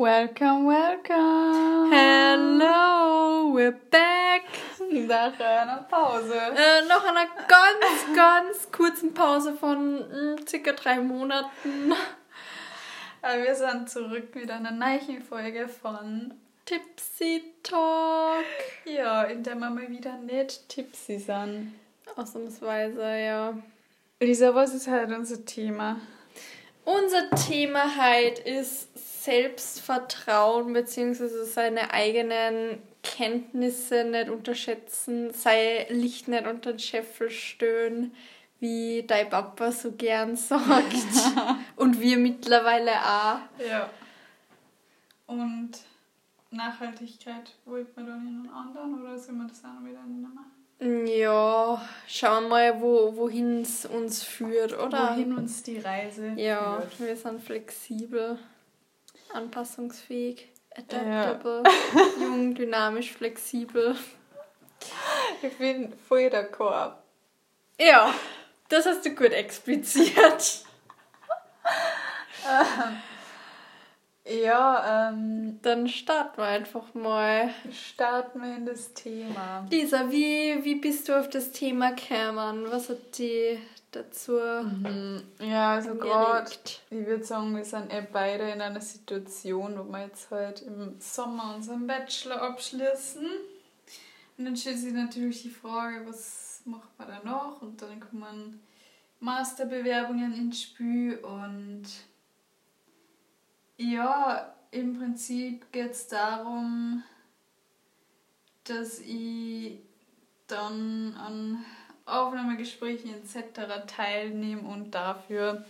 Welcome, welcome. Hello, we're back. Nach einer Pause. Äh, nach einer ganz, ganz kurzen Pause von mh, circa drei Monaten. Äh, wir sind zurück mit einer neuen Folge von Tipsy Talk. Ja, in der wir mal wieder nicht tipsy sind. Ausnahmsweise, ja. Lisa, was ist halt unser Thema? Unser Thema heute ist Selbstvertrauen bzw. seine eigenen Kenntnisse nicht unterschätzen, sei Licht nicht unter den Scheffel stöhnen, wie dein Papa so gern sagt. Und wir mittlerweile auch. Ja. Und Nachhaltigkeit, wollt man dann in einen anderen oder soll man das auch wieder nicht machen? Ja, schauen wir mal, wo, wohin es uns führt, oder? Wohin uns die Reise Ja, führt. wir sind flexibel, anpassungsfähig, Ja. adaptable, jung, dynamisch, flexibel. Ich bin voll d'accord. Ja, das hast du gut expliziert. Ja, ähm, Dann starten wir einfach mal. starten wir in das Thema. Lisa, wie, wie bist du auf das Thema gekommen? Was hat die dazu Mhm. Ja, also gerade, ich würde sagen, wir sind eh beide in einer Situation, wo wir jetzt halt im Sommer unseren Bachelor abschließen. Und dann stellt sich natürlich die Frage, was macht man danach? Und dann kommen Masterbewerbungen ins Spiel und ja, im Prinzip geht es darum, dass ich dann an Aufnahmegesprächen etc. teilnehme und dafür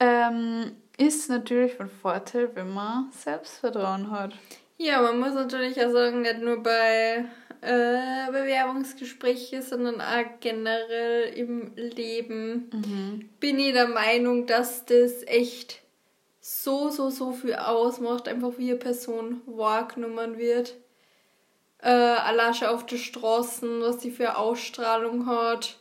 ähm, ist natürlich von Vorteil, wenn man Selbstvertrauen hat. Ja, man muss natürlich auch sagen, nicht nur bei äh, Bewerbungsgesprächen, sondern auch generell im Leben bin ich der Meinung, dass das echt so, so, so viel ausmacht, einfach wie eine Person wahrgenommen wird. Äh, schon auf den Straßen, was die für Ausstrahlung hat.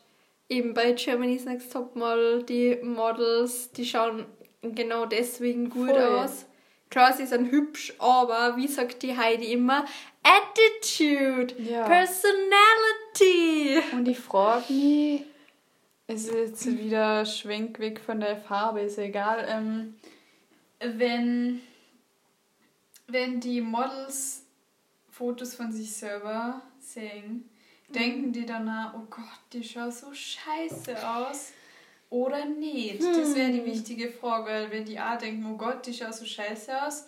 Eben bei Germany's Next Top Model, die Models, die schauen genau deswegen gut Voll. aus. Klar, sie sind hübsch, aber wie sagt die Heidi immer, Attitude, Ja. Personality. Und ich frage mich, es ist jetzt wieder Schwenk weg von der Farbe, ist egal, ähm, wenn, wenn die Models Fotos von sich selber sehen, denken die dann auch, oh Gott, die schaut so scheiße aus oder nicht? Das wäre die wichtige Frage, weil wenn die auch denken, oh Gott, die schaut so scheiße aus,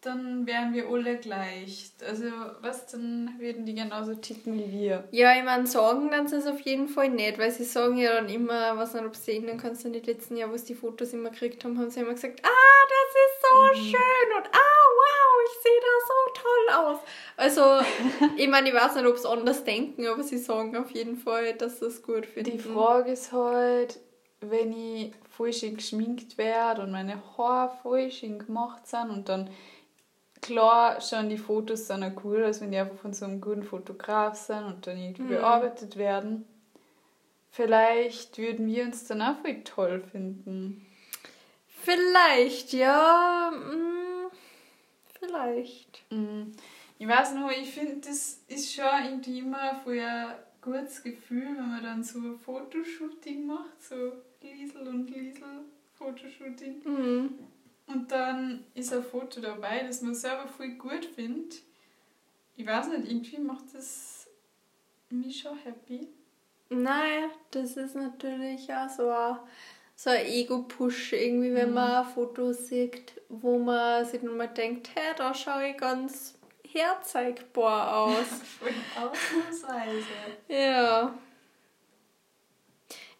dann wären wir alle gleich. Also, was, dann würden die genauso ticken wie wir. Ja, ich meine, sagen dann sie es auf jeden Fall nicht, weil sie sagen ja dann immer, was nicht, ob sie erinnern kannst, in den letzten Jahren, wo sie die Fotos immer gekriegt haben, haben sie immer gesagt, ah, das ist so schön und ah, ich sehe da so toll aus. Also, ich meine, ich weiß nicht, ob sie anders denken, aber sie sagen auf jeden Fall, dass es gut finden. Die Frage ist halt, wenn ich voll schön geschminkt werde und meine Haare voll schön gemacht sind und dann klar schauen die Fotos dann auch cool aus, wenn die einfach von so einem guten Fotograf sind und dann irgendwie bearbeitet werden. Vielleicht würden wir uns dann auch voll toll finden. Vielleicht, ja, vielleicht. Mm. Ich weiß noch, ich finde, das ist schon irgendwie immer ein gutes Gefühl, wenn man dann so ein Fotoshooting macht, so Liesel und Liesel Fotoshooting. Mhm. Und dann ist ein Foto dabei, das man selber voll gut findet. Ich weiß nicht, irgendwie macht das mich schon happy. Naja, das ist natürlich auch so ein, so ein Ego-Push, irgendwie, wenn man Fotos sieht, wo man sich nur mal denkt, hey, da schaue ich ganz herzeigbar aus. Ausnahmsweise. ja.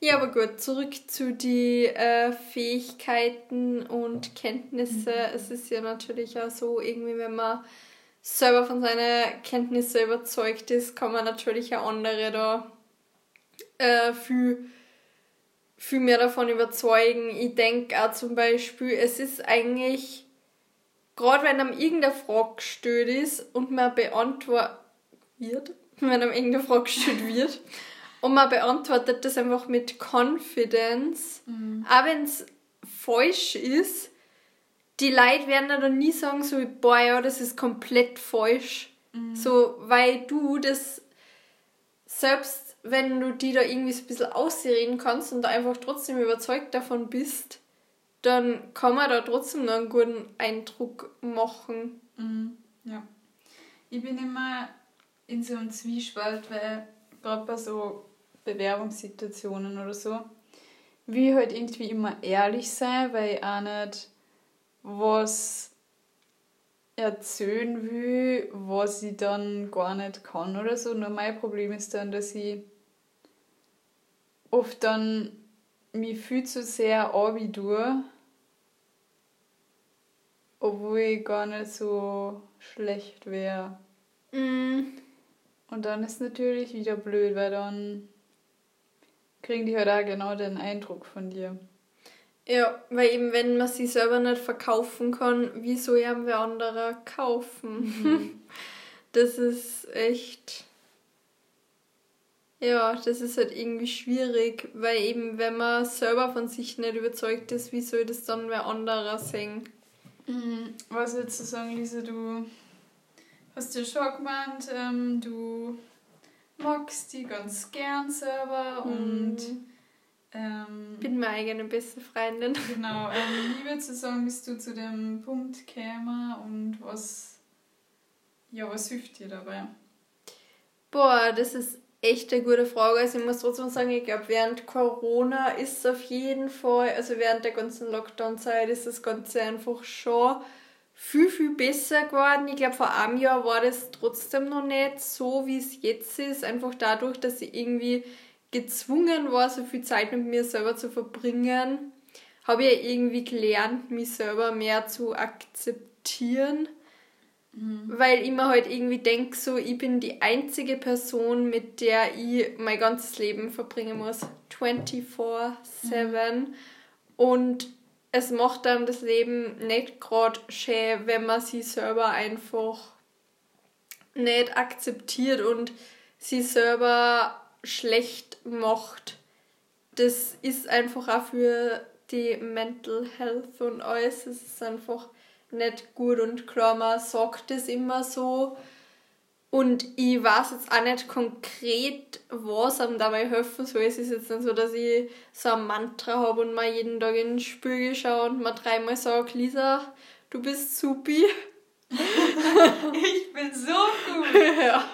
Ja, aber gut, zurück zu den äh, Fähigkeiten und Kenntnisse. Es ist ja natürlich auch so, irgendwie, wenn man selber von seinen Kenntnissen überzeugt ist, kann man natürlich auch andere da äh, viel, viel mehr davon überzeugen. Ich denke auch zum Beispiel, es ist eigentlich, gerade wenn einem irgendeine Frage gestellt ist und man beantwortet wird, wenn einem irgendeine Frage gestellt wird, und man beantwortet das einfach mit Confidence, auch wenn es falsch ist, die Leute werden dann nie sagen, so, boah, ja, das ist komplett falsch. Mhm. So, weil du das selbst, wenn du die da irgendwie so ein bisschen ausreden kannst und da einfach trotzdem überzeugt davon bist, dann kann man da trotzdem noch einen guten Eindruck machen. Mhm. Ja. Ich bin immer in so einem Zwiespalt, weil gerade bei so Bewerbungssituationen oder so, wie halt irgendwie immer ehrlich sein, weil ich auch nicht was erzählen will, was ich dann gar nicht kann oder so. Nur mein Problem ist dann, dass ich oft dann mich viel zu sehr tue, obwohl ich gar nicht so schlecht wäre. Mm. Und dann ist natürlich wieder blöd, weil dann kriegen die halt auch genau den Eindruck von dir. Ja, weil eben wenn man sie selber nicht verkaufen kann, wieso haben wir andere kaufen? Mhm. Das ist echt. Ja, das ist halt irgendwie schwierig, weil eben wenn man selber von sich nicht überzeugt ist, wie soll das dann wer anderer sehen? Mhm. Was würdest du sagen, Lisa, du hast ja schon gemeint, ähm, du magst die ganz gern selber mhm. und ähm, bin meine eigene beste Freundin. Genau. Ähm, wie würdest du sagen, bist du zu dem Punkt gekommen und was, ja, was hilft dir dabei? Boah, das ist echt eine gute Frage. Also ich muss trotzdem sagen, ich glaube, während Corona ist auf jeden Fall, also während der ganzen Lockdown-Zeit ist das Ganze einfach schon viel, viel besser geworden. Ich glaube, vor einem Jahr war das trotzdem noch nicht so, wie es jetzt ist. Einfach dadurch, dass ich irgendwie gezwungen war, so viel Zeit mit mir selber zu verbringen, habe ich ja irgendwie gelernt, mich selber mehr zu akzeptieren. Mhm. Weil ich mir halt irgendwie denke, so, ich bin die einzige Person, mit der ich mein ganzes Leben verbringen muss. 24-7. Mhm. Und es macht einem das Leben nicht gerade schön, wenn man sich selber einfach nicht akzeptiert und sie selber schlecht macht. Das ist einfach auch für die Mental Health und alles. Es ist einfach nicht gut und klar, man sagt das immer so. Und ich weiß jetzt auch nicht konkret, was einem dabei helfen soll. Es ist jetzt nicht so, dass ich so ein Mantra habe und mal jeden Tag in den Spiegel schaue und mal dreimal sage, Lisa, du bist supi. ich bin so gut. ja.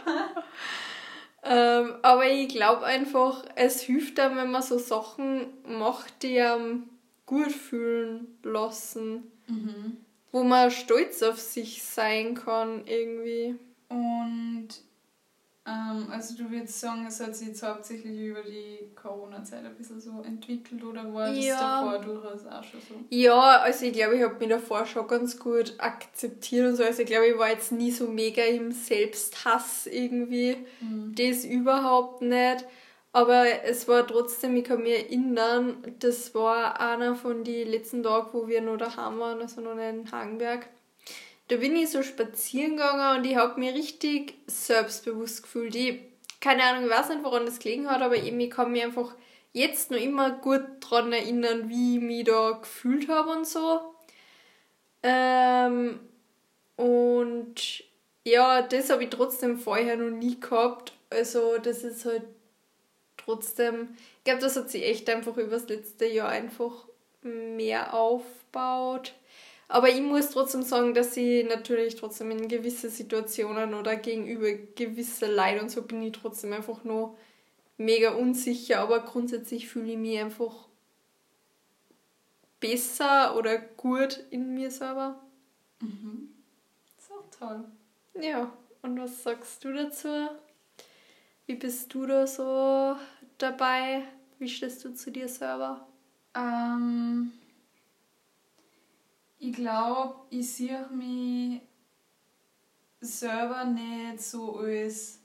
Ähm, aber ich glaube einfach, es hilft einem, wenn man so Sachen macht, die einem gut fühlen lassen. Mhm. Wo man stolz auf sich sein kann, irgendwie. Und ähm, also du würdest sagen, es hat sich jetzt hauptsächlich über die Corona-Zeit ein bisschen so entwickelt oder war das ja. davor durchaus auch schon so? Ja, also ich glaube, ich habe mich davor schon ganz gut akzeptiert und so. Also ich glaube, ich war jetzt nie so mega im Selbsthass irgendwie. Mhm. Das überhaupt nicht. Aber es war trotzdem, ich kann mich erinnern, das war einer von den letzten Tagen, wo wir noch daheim waren, also noch in Hagenberg da bin ich so spazieren gegangen und ich habe mich richtig selbstbewusst gefühlt. Ich, keine Ahnung, ich weiß nicht, woran das gelegen hat, aber eben, ich kann mich einfach jetzt noch immer gut daran erinnern, wie ich mich da gefühlt habe und so. Ähm, und ja, das habe ich trotzdem vorher noch nie gehabt. Also, das ist halt trotzdem, ich glaube, das hat sich echt einfach über das letzte Jahr einfach mehr aufgebaut. Aber ich muss trotzdem sagen, dass ich natürlich trotzdem in gewisse Situationen oder gegenüber gewisse Leid und so bin ich trotzdem einfach nur mega unsicher. Aber grundsätzlich fühle ich mich einfach besser oder gut in mir selber. Mhm. So toll. Ja, und was sagst du dazu? Wie bist du da so dabei? Wie stehst du zu dir selber? Ähm ich glaube, ich sehe mich selber nicht so als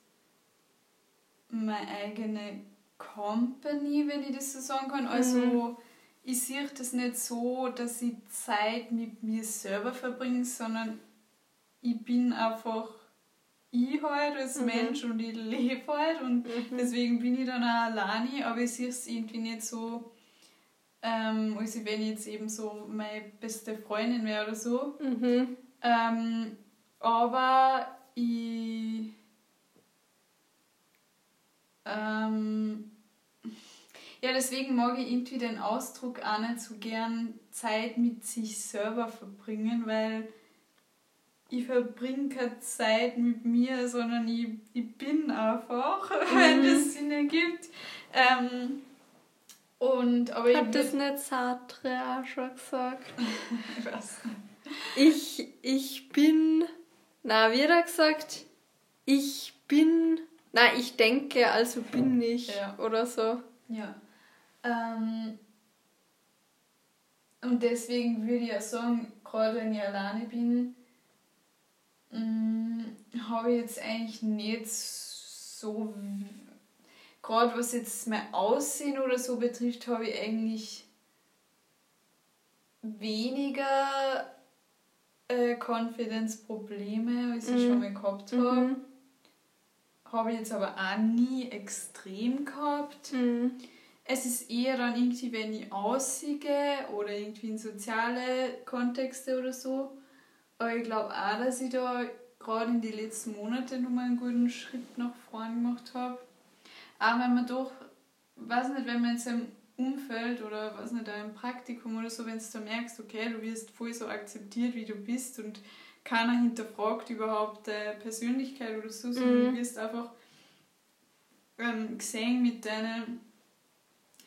meine eigene Company, wenn ich das so sagen kann. Also mhm. ich sehe das nicht so, dass ich Zeit mit mir selber verbringe, sondern ich bin einfach ich halt als mhm. Mensch und ich lebe halt und mhm. deswegen bin ich dann auch alleine, aber ich sehe es irgendwie nicht so, Ähm, also wenn ich jetzt eben so meine beste Freundin wäre oder so. Mhm. Ähm, aber ich. Ähm, ja, deswegen mag ich irgendwie den Ausdruck auch nicht so gern Zeit mit sich selber verbringen, weil ich verbringe keine Zeit mit mir, sondern ich, ich bin einfach, mhm. wenn das Sinn ergibt. Ähm, und, aber Hat das nicht Sartre auch schon gesagt? nicht. Ich, ich bin, na, wie hat er gesagt? Ich bin, na, ich denke, also bin ich, ja. oder so. Ja. Ähm, und deswegen würde ich ja sagen, gerade wenn ich alleine bin, mm, habe ich jetzt eigentlich nicht so, gerade was jetzt mein Aussehen oder so betrifft, habe ich eigentlich weniger äh, Confidence-Probleme, als ich mhm. schon mal gehabt habe. Mhm. Habe ich jetzt aber auch nie extrem gehabt. Mhm. Es ist eher dann irgendwie, wenn ich aussehe oder irgendwie in soziale Kontexte oder so. Aber ich glaube auch, dass ich da gerade in den letzten Monaten nochmal einen guten Schritt nach vorn gemacht habe. Auch wenn man doch, weiß nicht, wenn man in seinem Umfeld oder was nicht, im Praktikum oder so, wenn du da merkst, okay, du wirst voll so akzeptiert, wie du bist und keiner hinterfragt überhaupt deine Persönlichkeit oder so, sondern mhm. du wirst einfach ähm, gesehen mit deinen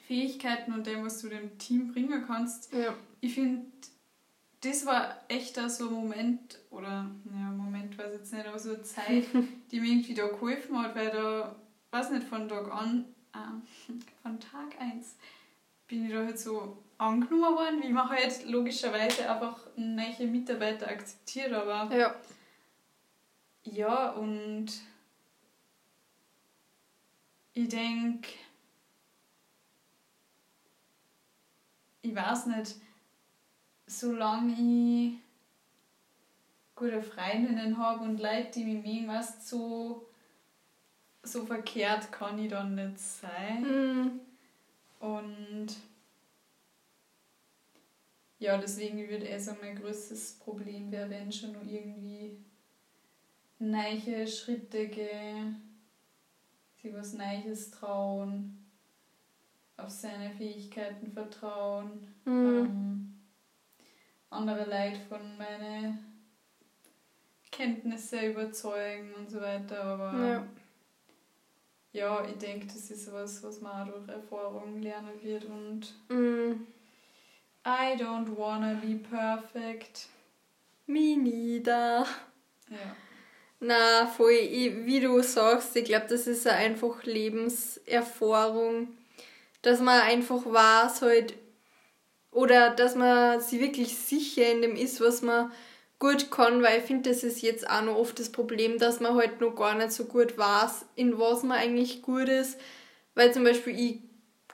Fähigkeiten und dem, was du dem Team bringen kannst. Ja. Ich finde, das war echt so ein Moment, oder, ja, Moment weiß jetzt nicht, aber so eine Zeit, die mir irgendwie da geholfen hat, weil da, weiß nicht, von Tag an, äh, von Tag 1, bin ich da halt so angenommen worden, wie man halt logischerweise einfach neue Mitarbeiter akzeptiert, aber. Ja. Ja, und ich denke, ich weiß nicht, solange ich gute Freundinnen habe und Leute, die mich mögen, weißt so, so verkehrt kann ich dann nicht sein. Mhm. Und ja, deswegen würde es so mein größtes Problem wäre, wenn schon nur irgendwie neue Schritte gehen, sich was Neues trauen auf seine Fähigkeiten vertrauen, mhm. ähm, andere Leute von meinen Kenntnisse überzeugen und so weiter. Aber ja, ja ich denke, das ist was, was man auch durch Erfahrung lernen wird und mhm. I don't wanna be perfect. Me neither. Ja. Na, voll, ich, wie du sagst, ich glaube, das ist einfach Lebenserfahrung dass man einfach weiß halt, oder dass man sich wirklich sicher in dem ist, was man gut kann, weil ich finde, das ist jetzt auch noch oft das Problem, dass man halt noch gar nicht so gut weiß, in was man eigentlich gut ist. Weil zum Beispiel ich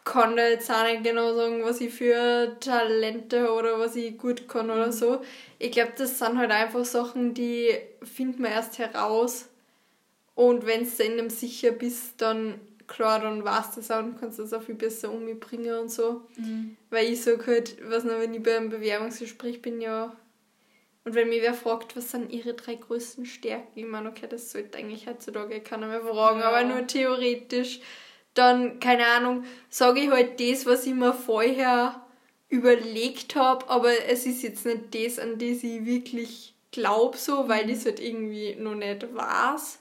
kann da jetzt auch nicht genau sagen, was ich für Talente oder was ich gut kann oder so. Ich glaube, das sind halt einfach Sachen, die findet man erst heraus. Und wenn du in dem sicher bist, dann klar, dann weißt du das auch und kannst das auch viel besser umbringen und so. Mhm. Weil ich sage halt, was noch, wenn ich bei einem Bewerbungsgespräch bin, ja. Und wenn mich wer fragt, was sind ihre drei größten Stärken, ich meine, okay, das sollte eigentlich heutzutage keiner mehr fragen, ja. aber nur theoretisch, dann, keine Ahnung, sage ich halt das, was ich mir vorher überlegt habe, aber es ist jetzt nicht das, an das ich wirklich glaube, so, weil mhm. ich es halt irgendwie noch nicht weiß.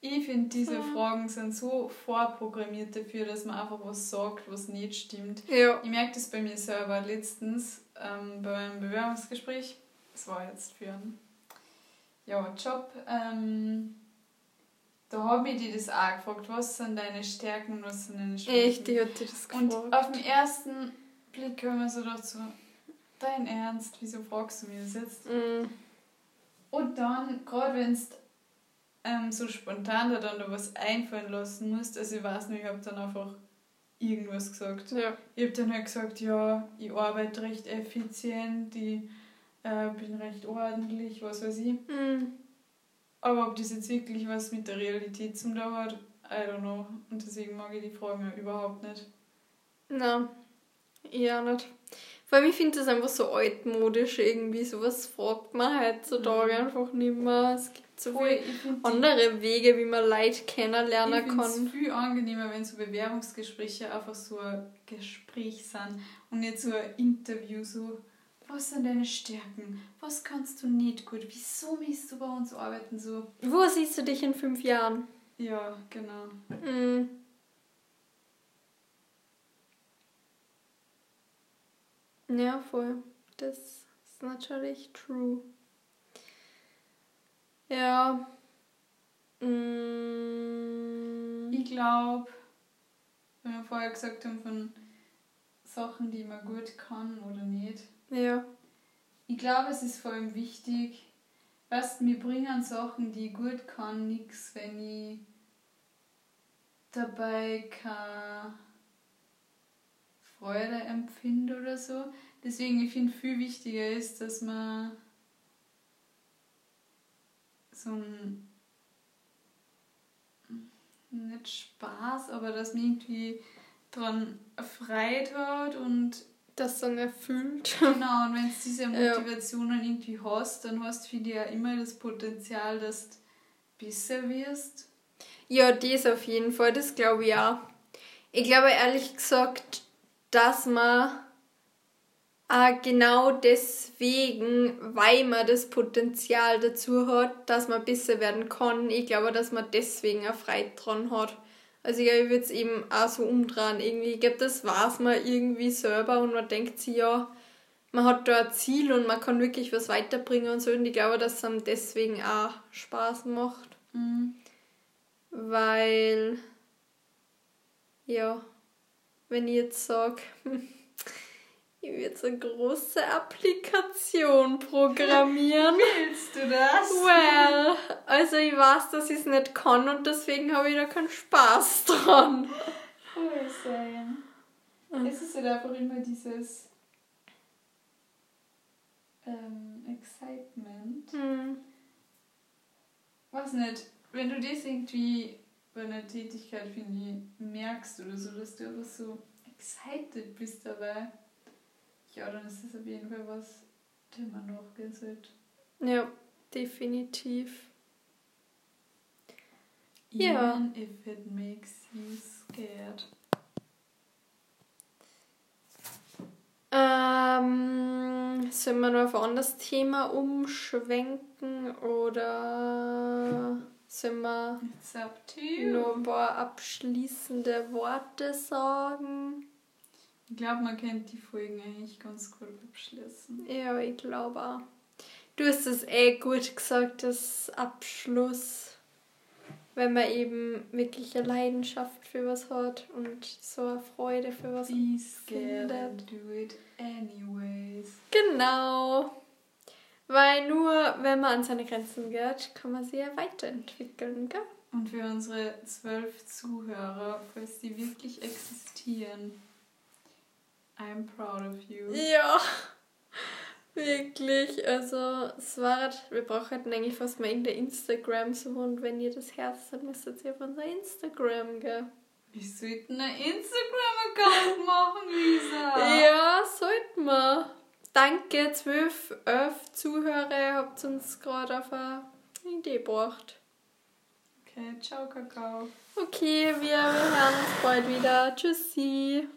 Ich finde, diese ja. Fragen sind so vorprogrammiert dafür, dass man einfach was sagt, was nicht stimmt. Ja. Ich merke das bei mir selber letztens ähm, bei meinem Bewerbungsgespräch. Das war jetzt für einen ja, Job. Ähm, da habe ich dir das auch gefragt, was sind deine Stärken und was sind deine Schwächen. Echt, ich hatte das gefragt. Und auf den ersten Blick haben wir so gedacht, so, dein Ernst, wieso fragst du mir das jetzt? Mm. Und dann, gerade wenn es ähm, so spontan da dann da was einfallen lassen musst. Also ich weiß nicht, ich habe dann einfach irgendwas gesagt. Ja. Ich habe dann halt gesagt, ja, ich arbeite recht effizient, ich äh, bin recht ordentlich, was weiß ich. Mhm. Aber ob das jetzt wirklich was mit der Realität zum tun hat, I don't know. Und deswegen mag ich die Fragen ja überhaupt nicht. Na, Ja, nicht. Vor allem, ich finde das einfach so altmodisch irgendwie. Sowas fragt man heutzutage mhm. einfach nicht mehr. Es gibt so viele andere Wege, wie man Leute kennenlernen ich kann. Es ist viel angenehmer, wenn so Bewerbungsgespräche einfach so ein Gespräch sind und nicht so ein Interview. So, was sind deine Stärken? Was kannst du nicht gut? Wieso willst du bei uns arbeiten? So. Wo siehst du dich in fünf Jahren? Ja, genau. Mhm. Ja, voll. Das ist natürlich true. Ja. Mm. Ich glaube, wenn wir vorher gesagt haben von Sachen, die man gut kann oder nicht. Ja. Ich glaube, es ist vor allem wichtig, was mir bringen Sachen, die ich gut kann, nichts, wenn ich dabei keine Freude empfinde oder so. Deswegen, ich finde, viel wichtiger ist, dass man so ein nicht Spaß, aber dass man irgendwie dran erfreut hat und das dann erfüllt. Genau, und wenn du diese Motivationen ja. irgendwie hast, dann hast du für dich ja immer das Potenzial, dass du besser wirst. Ja, das auf jeden Fall, das glaube ich auch. Ich glaube ehrlich gesagt, dass man auch genau deswegen, weil man das Potenzial dazu hat, dass man besser werden kann, ich glaube, dass man deswegen auch Freude dran hat. Also ich, ich würde es eben auch so umdrehen. Irgendwie, ich glaube, das weiß man irgendwie selber und man denkt sich, ja, man hat da ein Ziel und man kann wirklich was weiterbringen und so. Und ich glaube, dass es einem deswegen auch Spaß macht. Mhm. Weil, ja, wenn ich jetzt sage, ich will jetzt eine große Applikation programmieren. Willst du das? Well, also ich weiß, dass ich es nicht kann und deswegen habe ich da keinen Spaß dran. Voll sein. Es ist halt einfach immer dieses ähm, Excitement. Hm. Was nicht, wenn du das irgendwie bei einer Tätigkeit, finde ich, merkst oder so, dass du einfach so excited bist dabei, ja, dann ist das auf jeden Fall was, dem man nachgehen sollte. Ja, definitiv. Even ja. if it makes you scared. Ähm, sollen wir noch auf ein anderes Thema umschwenken oder Wir nur ein paar abschließende Worte sagen? Ich glaube, man kennt die Folgen eigentlich ganz gut abschließen. Ja, ich glaube auch. Du hast es eh gut gesagt, das Abschluss, wenn man eben wirklich eine Leidenschaft für was hat und so eine Freude für was Be findet. do it anyways. Genau. Weil nur wenn man an seine Grenzen geht, kann man sich ja weiterentwickeln, gell? Und für unsere zwölf Zuhörer, falls die wirklich existieren, I'm proud of you. Ja, wirklich. Also, es war, wir brauchen eigentlich fast mal in der Instagram so und wenn ihr das Herz habt, müsstet ihr auf unser Instagram gehen. Wir sollten einen Instagram-Account machen, Lisa. Ja, sollten wir. Danke, 12, 11 Zuhörer, habt uns gerade auf eine Idee gebracht. Okay, ciao, Kakao. Okay, wir, wir hören uns bald wieder. Tschüssi.